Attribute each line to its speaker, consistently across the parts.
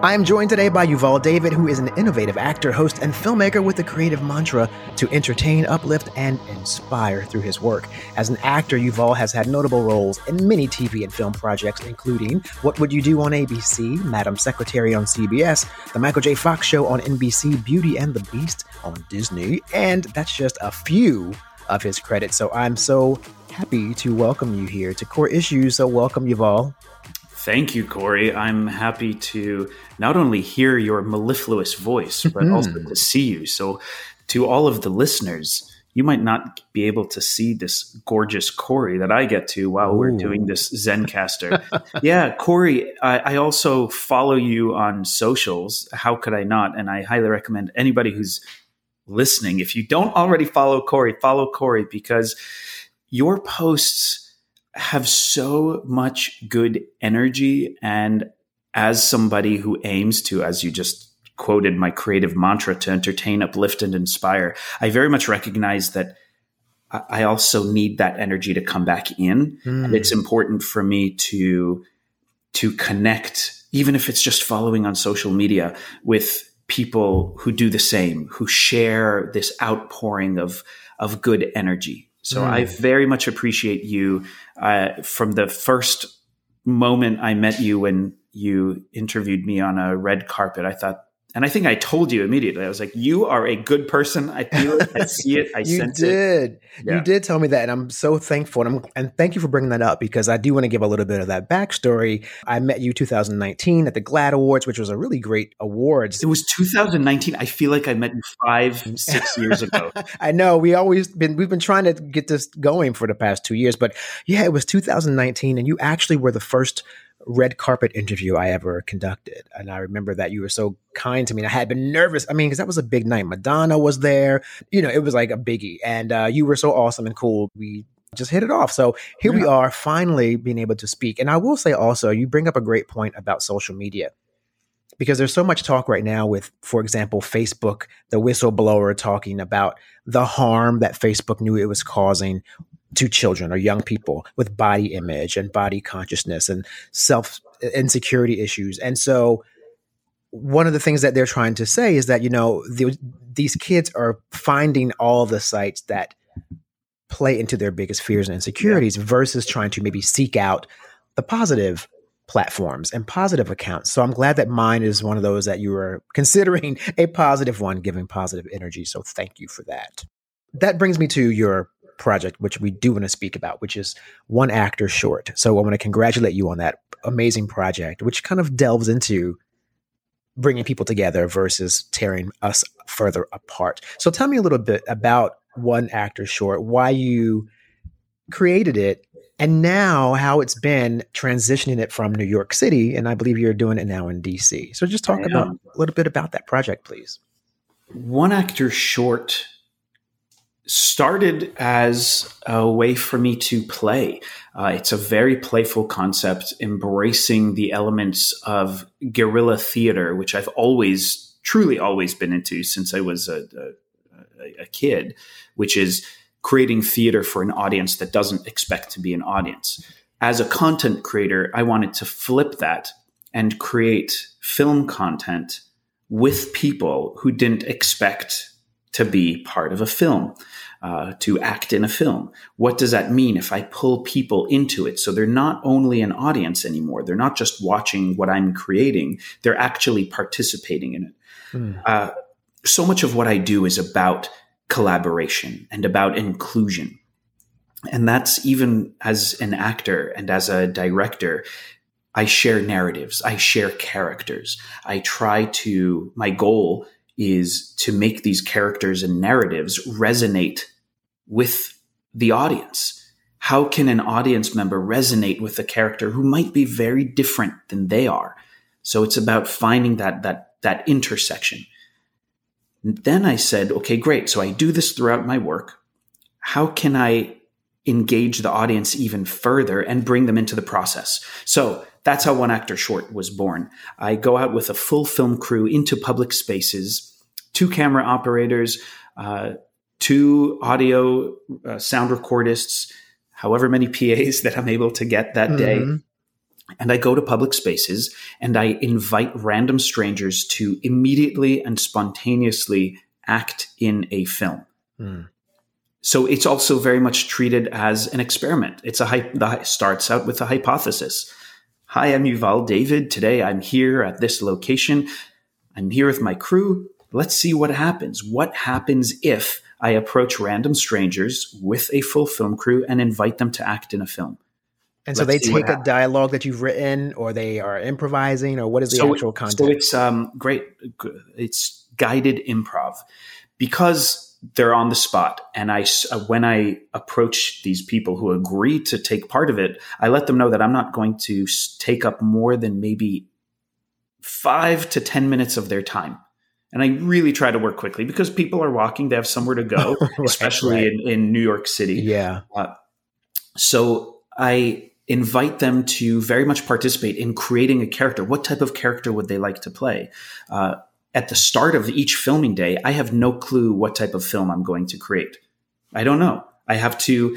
Speaker 1: I am joined today by Yuval David, who is an innovative actor, host, and filmmaker with the creative mantra to entertain, uplift, and inspire through his work. As an actor, Yuval has had notable roles in many TV and film projects, including What Would You Do on ABC, Madam Secretary on CBS, The Michael J. Fox Show on NBC, Beauty and the Beast on Disney, and that's just a few of his credits. So I'm so happy to welcome you here to Core Issues. So welcome, Yuval.
Speaker 2: Thank you, Corey. I'm happy to not only hear your mellifluous voice, but mm-hmm. also to see you. So, to all of the listeners, you might not be able to see this gorgeous Corey that I get to while Ooh. we're doing this Zencastr. yeah, Corey, I, I, also follow you on socials. How could I not? And I highly recommend anybody who's listening, if you don't already follow Corey, follow Corey because your posts have so much good energy. And as somebody who aims to, as you just quoted my creative mantra, to entertain, uplift, and inspire, I very much recognize that I also need that energy to come back in. Mm. And it's important for me to to connect, even if it's just following on social media with people who do the same, who share this outpouring of of good energy. So mm. I very much appreciate you uh, from the first moment I met you when you interviewed me on a red carpet. I thought and I think I told you immediately. I was like, "You are a good person. I feel it. I see it. I
Speaker 1: you
Speaker 2: sense
Speaker 1: did. it." Yeah. You did tell me that, and I'm so thankful. And, I'm, and thank you for bringing that up because I do want to give a little bit of that backstory. I met you 2019 at the GLAAD Awards, which was a really great awards.
Speaker 2: It was 2019. I feel like I met you five, six years ago.
Speaker 1: I know we always been we've been trying to get this going for the past two years, but yeah, it was 2019, and you actually were the first red carpet interview I ever conducted. And I remember that you were so kind to me. And I had been nervous. I mean, because that was a big night. Madonna was there. You know, it was like a biggie. And uh, you were so awesome and cool. We just hit it off. So here yeah. we are finally being able to speak. And I will say also, you bring up a great point about social media because there's so much talk right now with, for example, Facebook, the whistleblower talking about the harm that Facebook knew it was causing to children or young people with body image and body consciousness and self insecurity issues. And so one of the things that they're trying to say is that, you know, the, these kids are finding all the sites that play into their biggest fears and insecurities yeah. versus trying to maybe seek out the positive platforms and positive accounts. So I'm glad that mine is one of those that you are considering a positive one, giving positive energy. So thank you for that. That brings me to your project, which we do want to speak about, which is One Actor Short. So I want to congratulate you on that amazing project, which kind of delves into bringing people together versus tearing us further apart. So tell me a little bit about One Actor Short, why you created it, and now how it's been transitioning it from New York City, and I believe you're doing it now in DC. So just talk about a little bit about that project, please.
Speaker 2: One Actor Short started as a way for me to play. Uh, it's a very playful concept, embracing the elements of guerrilla theater, which I've always, truly always been into since I was a, a, a kid, which is creating theater for an audience that doesn't expect to be an audience. As a content creator, I wanted to flip that and create film content with people who didn't expect to be part of a film, uh, to act in a film. What does that mean if I pull people into it? So they're not only an audience anymore. They're not just watching what I'm creating. They're actually participating in it. Mm. Uh, so much of what I do is about collaboration and about inclusion. And that's even as an actor and as a director, I share narratives, I share characters. I try to, my goal is to make these characters and narratives resonate with the audience. How can an audience member resonate with a character who might be very different than they are? So it's about finding that that that intersection. then I said, okay, great. So I do this throughout my work. How can I engage the audience even further and bring them into the process? So that's how One Actor Short was born. I go out with a full film crew into public spaces, two camera operators, uh, two audio uh, sound recordists, however many PAs that I'm able to get that mm-hmm. day. and I go to public spaces and I invite random strangers to immediately and spontaneously act in a film. Mm. So it's also very much treated as an experiment. It's a that starts out with a hypothesis. Hi, I'm Yuval David. Today I'm here at this location. I'm here with my crew. Let's see what happens. What happens if I approach random strangers with a full film crew and invite them to act in a film?
Speaker 1: And so Let's they take a dialogue that you've written, or they are improvising, or what is the so actual content?
Speaker 2: So it's um, great. It's guided improv because they're on the spot. And I, uh, when I approach these people who agree to take part of it, I let them know that I'm not going to take up more than maybe five to 10 minutes of their time. And I really try to work quickly because people are walking, they have somewhere to go, right, especially right. In, in New York City.
Speaker 1: Yeah. Uh,
Speaker 2: so I invite them to very much participate in creating a character. What type of character would they like to play? Uh, at the start of each filming day, I have no clue what type of film I'm going to create. I don't know. I have to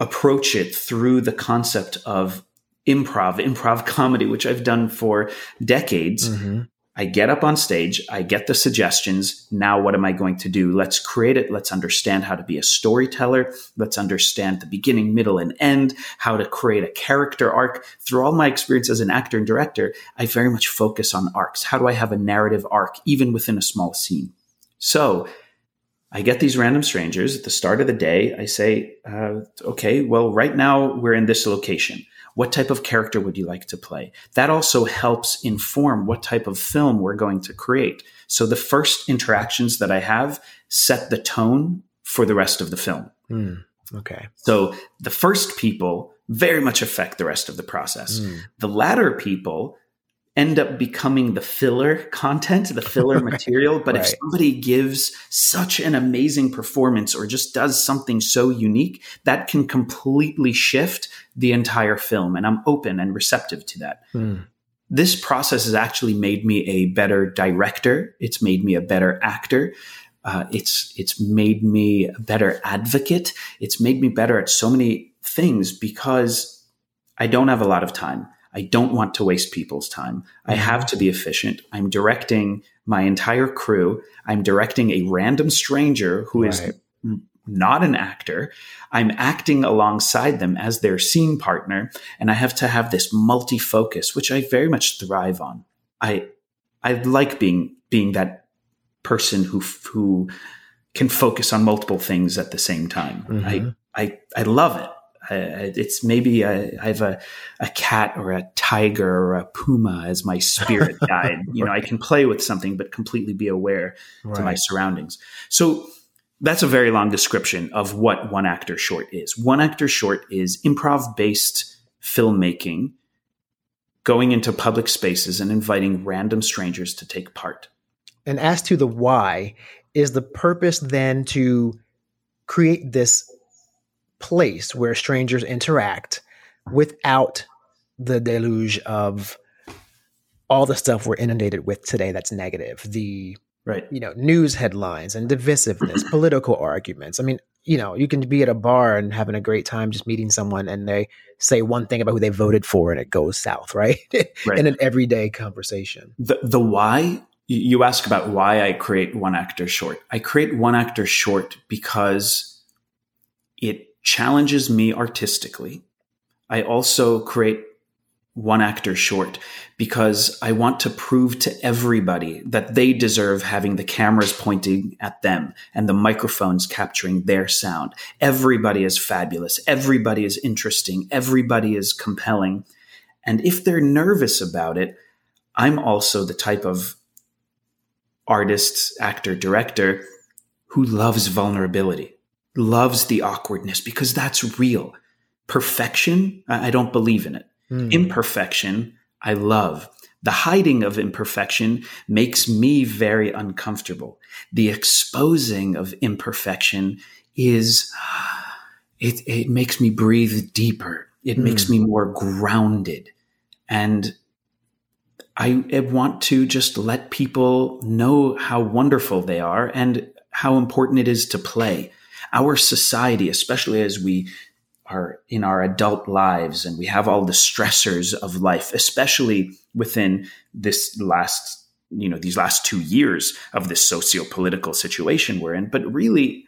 Speaker 2: approach it through the concept of improv, improv comedy, which I've done for decades. Mm-hmm. I get up on stage, I get the suggestions. Now, what am I going to do? Let's create it. Let's understand how to be a storyteller. Let's understand the beginning, middle, and end, how to create a character arc. Through all my experience as an actor and director, I very much focus on arcs. How do I have a narrative arc, even within a small scene? So, I get these random strangers at the start of the day. I say, uh, okay, well, right now we're in this location. What type of character would you like to play? That also helps inform what type of film we're going to create. So the first interactions that I have set the tone for the rest of the film.
Speaker 1: Mm, okay.
Speaker 2: So the first people very much affect the rest of the process. Mm. The latter people end up becoming the filler content, the filler material. But right. if somebody gives such an amazing performance or just does something so unique, that can completely shift the entire film. And I'm open and receptive to that. Mm. This process has actually made me a better director. It's made me a better actor. Uh, it's it's made me a better advocate. It's made me better at so many things because I don't have a lot of time. I don't want to waste people's time. I mm-hmm. have to be efficient. I'm directing my entire crew. I'm directing a random stranger who right. is not an actor. I'm acting alongside them as their scene partner, and I have to have this multi focus, which I very much thrive on. I I like being being that person who who can focus on multiple things at the same time. Mm-hmm. I I I love it it's maybe a, I have a, a cat or a tiger or a puma as my spirit guide. You know, I can play with something, but completely be aware right. to my surroundings. So that's a very long description of what one actor short is. One actor short is improv based filmmaking, going into public spaces and inviting random strangers to take part.
Speaker 1: And as to the why, is the purpose then to create this place where strangers interact without the deluge of all the stuff we're inundated with today that's negative. The
Speaker 2: right.
Speaker 1: you know news headlines and divisiveness political arguments. I mean you know you can be at a bar and having a great time just meeting someone and they say one thing about who they voted for and it goes south right, right. in an everyday conversation.
Speaker 2: The the why you ask about why i create one actor short. I create one actor short because it challenges me artistically. I also create one actor short because I want to prove to everybody that they deserve having the cameras pointing at them and the microphones capturing their sound. Everybody is fabulous. Everybody is interesting. Everybody is compelling. And if they're nervous about it, I'm also the type of artist, actor, director who loves vulnerability loves the awkwardness because that's real. Perfection, I don't believe in it. Mm. Imperfection, I love. The hiding of imperfection makes me very uncomfortable. The exposing of imperfection is, it, it makes me breathe deeper. It mm. makes me more grounded. And I want to just let people know how wonderful they are and how important it is to play our society, especially as we are in our adult lives and we have all the stressors of life, especially within this last, you know, these last two years of this socio-political situation we're in, but really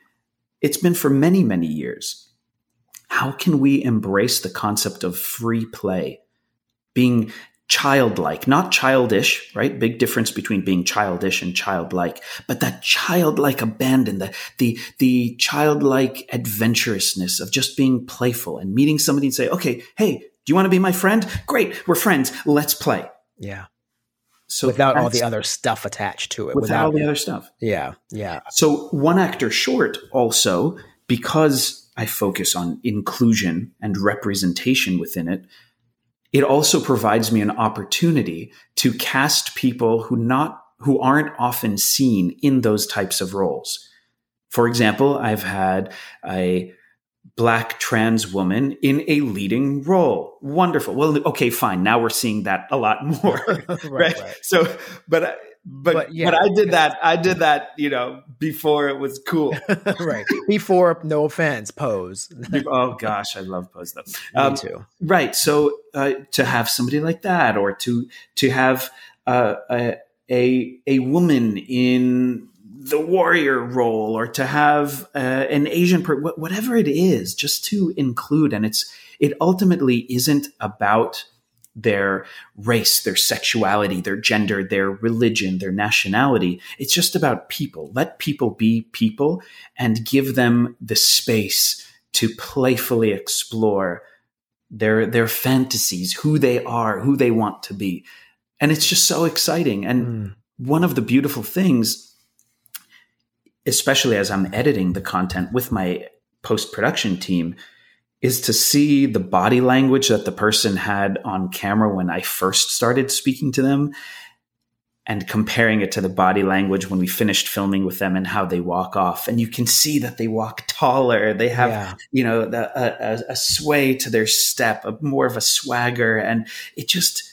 Speaker 2: it's been for many, many years. How can we embrace the concept of free play? Being childlike, not childish, right? Big difference between being childish and childlike, but that childlike abandon, the, the, the childlike adventurousness of just being playful and meeting somebody and say, okay, hey, do you want to be my friend? Great. We're friends. Let's play.
Speaker 1: Yeah. So without all the other stuff attached to it,
Speaker 2: without, without all the other stuff.
Speaker 1: Yeah. Yeah.
Speaker 2: So one actor short also, because I focus on inclusion and representation within it, it also provides me an opportunity to cast people who not who aren't often seen in those types of roles. For example, I've had a black trans woman in a leading role. Wonderful. Well, okay, fine. Now we're seeing that a lot more. right, right? right, So, but but but, yeah. but I did that. I did that. You know, before it was cool.
Speaker 1: right. Before, no offense, Pose.
Speaker 2: oh gosh, I love Pose though.
Speaker 1: Um, Me too.
Speaker 2: Right. So uh, to have somebody like that, or to to have uh, a a a woman in the warrior role, or to have uh, an Asian, per- whatever it is, just to include, and it's it ultimately isn't about their race, their sexuality, their gender, their religion, their nationality. It's just about people. Let people be people and give them the space to playfully explore their their fantasies, who they are, who they want to be. And it's just so exciting. And mm. one of the beautiful things, especially as I'm editing the content with my post production team, is to see the body language that the person had on camera when I first started speaking to them and comparing it to the body language when we finished filming with them and how they walk off. And you can see that they walk taller. They have, yeah. you know, the, a, a, sway to their step, a, more of a swagger. And it just,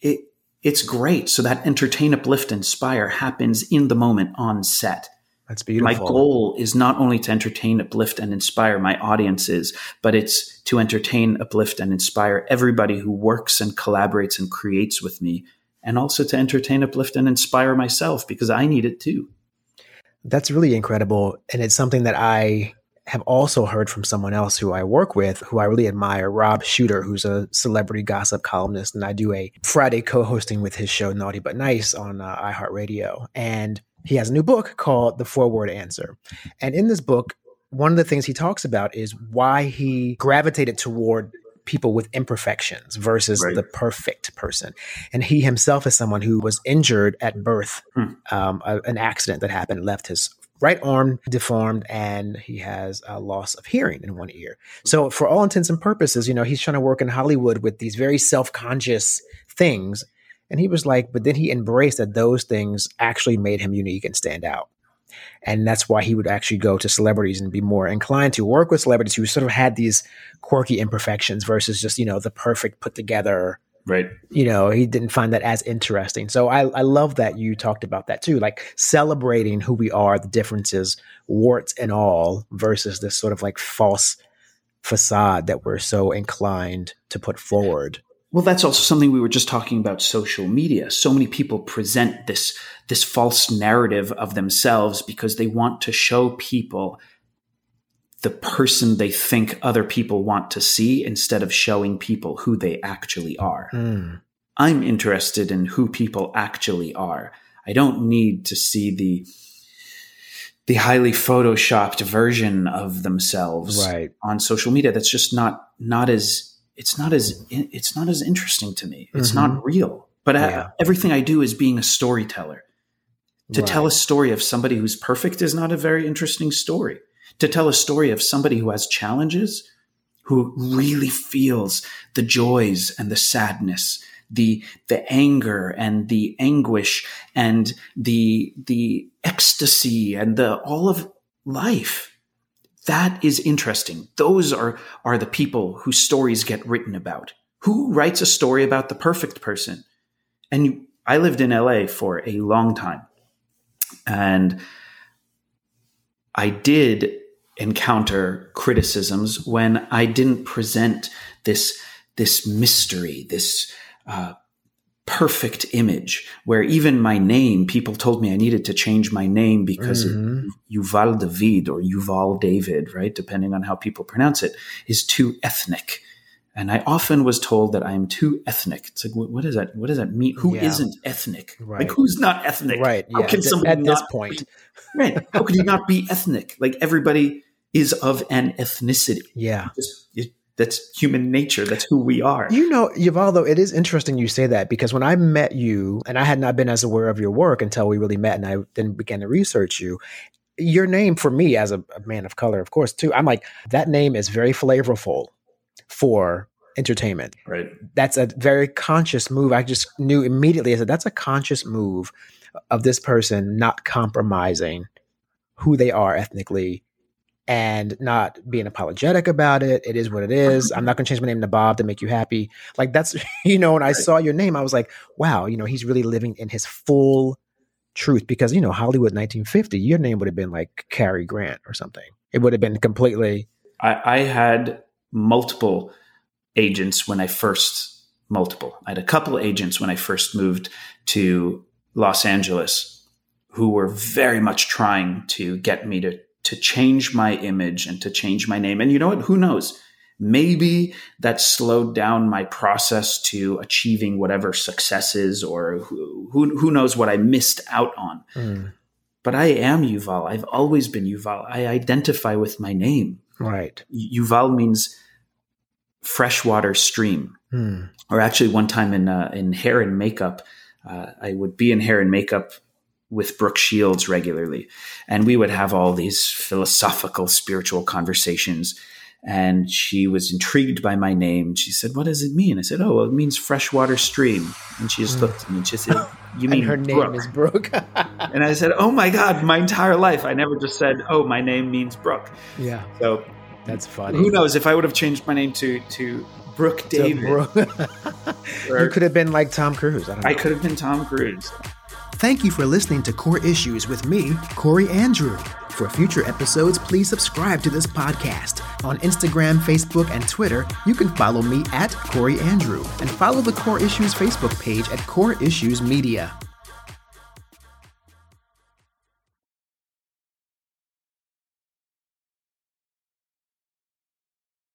Speaker 2: it, it's great. So that entertain, uplift, inspire happens in the moment on set.
Speaker 1: That's beautiful.
Speaker 2: My goal is not only to entertain, uplift, and inspire my audiences, but it's to entertain, uplift, and inspire everybody who works and collaborates and creates with me, and also to entertain, uplift, and inspire myself because I need it too.
Speaker 1: That's really incredible. And it's something that I have also heard from someone else who I work with, who I really admire, Rob Shuter, who's a celebrity gossip columnist. And I do a Friday co hosting with his show, Naughty But Nice, on uh, iHeartRadio. And he has a new book called The Four Word Answer. And in this book, one of the things he talks about is why he gravitated toward people with imperfections versus right. the perfect person. And he himself is someone who was injured at birth, hmm. um, a, an accident that happened left his right arm deformed and he has a loss of hearing in one ear. So for all intents and purposes, you know, he's trying to work in Hollywood with these very self-conscious things and he was like, but then he embraced that those things actually made him unique and stand out. And that's why he would actually go to celebrities and be more inclined to work with celebrities who sort of had these quirky imperfections versus just, you know, the perfect put together.
Speaker 2: Right.
Speaker 1: You know, he didn't find that as interesting. So I, I love that you talked about that too, like celebrating who we are, the differences, warts and all, versus this sort of like false facade that we're so inclined to put forward.
Speaker 2: Well, that's also something we were just talking about social media. So many people present this, this false narrative of themselves because they want to show people the person they think other people want to see instead of showing people who they actually are. Mm. I'm interested in who people actually are. I don't need to see the the highly photoshopped version of themselves
Speaker 1: right.
Speaker 2: on social media that's just not not as it's not as it's not as interesting to me. It's mm-hmm. not real. But yeah. I, everything I do is being a storyteller. To right. tell a story of somebody who's perfect is not a very interesting story. To tell a story of somebody who has challenges, who really feels the joys and the sadness, the the anger and the anguish and the the ecstasy and the all of life that is interesting. Those are, are the people whose stories get written about. Who writes a story about the perfect person? And I lived in LA for a long time. And I did encounter criticisms when I didn't present this this mystery, this uh, perfect image where even my name, people told me I needed to change my name because mm-hmm. it, Yuval David or Yuval David, right? Depending on how people pronounce it, is too ethnic. And I often was told that I am too ethnic. It's like, what does that? What does that mean? Who
Speaker 1: yeah.
Speaker 2: not ethnic?
Speaker 1: Right.
Speaker 2: Like, who's not ethnic?
Speaker 1: Right.
Speaker 2: How
Speaker 1: yeah.
Speaker 2: can somebody
Speaker 1: at this point?
Speaker 2: Be, right. How could you not be ethnic? Like everybody is of an ethnicity.
Speaker 1: Yeah.
Speaker 2: Just, it, that's human nature. That's who we are.
Speaker 1: You know, Yuval, though, it is interesting you say that because when I met you, and I had not been as aware of your work until we really met and I then began to research you, your name for me as a, a man of color, of course, too, I'm like, that name is very flavorful for entertainment.
Speaker 2: Right.
Speaker 1: That's a very conscious move. I just knew immediately, I said, that's a conscious move of this person not compromising who they are ethnically and not being apologetic about it. It is what it is. I'm mm-hmm. not going to change my name to Bob to make you happy. Like that's, you know, when I saw your name, I was like, wow, you know, he's really living in his full truth because, you know, Hollywood 1950, your name would have been like Cary Grant or something. It would have been completely.
Speaker 2: I, I had multiple agents when I first, multiple. I had a couple agents when I first moved to Los Angeles who were very much trying to get me to to change my image and to change my name. And you know what? Who knows? Maybe that slowed down my process to achieving whatever successes or who, who, who knows what I missed out on. Mm. But I am Yuval. I've always been Yuval. I identify with my name.
Speaker 1: Right.
Speaker 2: Yuval means freshwater stream. Mm. Or actually, one time in uh, in hair and makeup, uh, I would be in hair and makeup with Brooke Shields regularly. And we would have all these philosophical, spiritual conversations. And she was intrigued by my name. She said, What does it mean? I said, Oh, well, it means freshwater stream. And she just mm. looked at me and she said, You mean
Speaker 1: her
Speaker 2: Brooke?
Speaker 1: name is Brooke?
Speaker 2: and I said, Oh my God, my entire life. I never just said, Oh, my name means Brooke.
Speaker 1: Yeah.
Speaker 2: So
Speaker 1: that's funny.
Speaker 2: Who knows if I would have changed my name to, to Brooke David.
Speaker 1: Brooke. you could have been like Tom Cruise. I,
Speaker 2: I could have been Tom Cruise.
Speaker 1: Thank you for listening to Core Issues with me, Corey Andrew. For future episodes, please subscribe to this podcast. On Instagram, Facebook, and Twitter, you can follow me at Corey Andrew and follow the Core Issues Facebook page at Core Issues Media.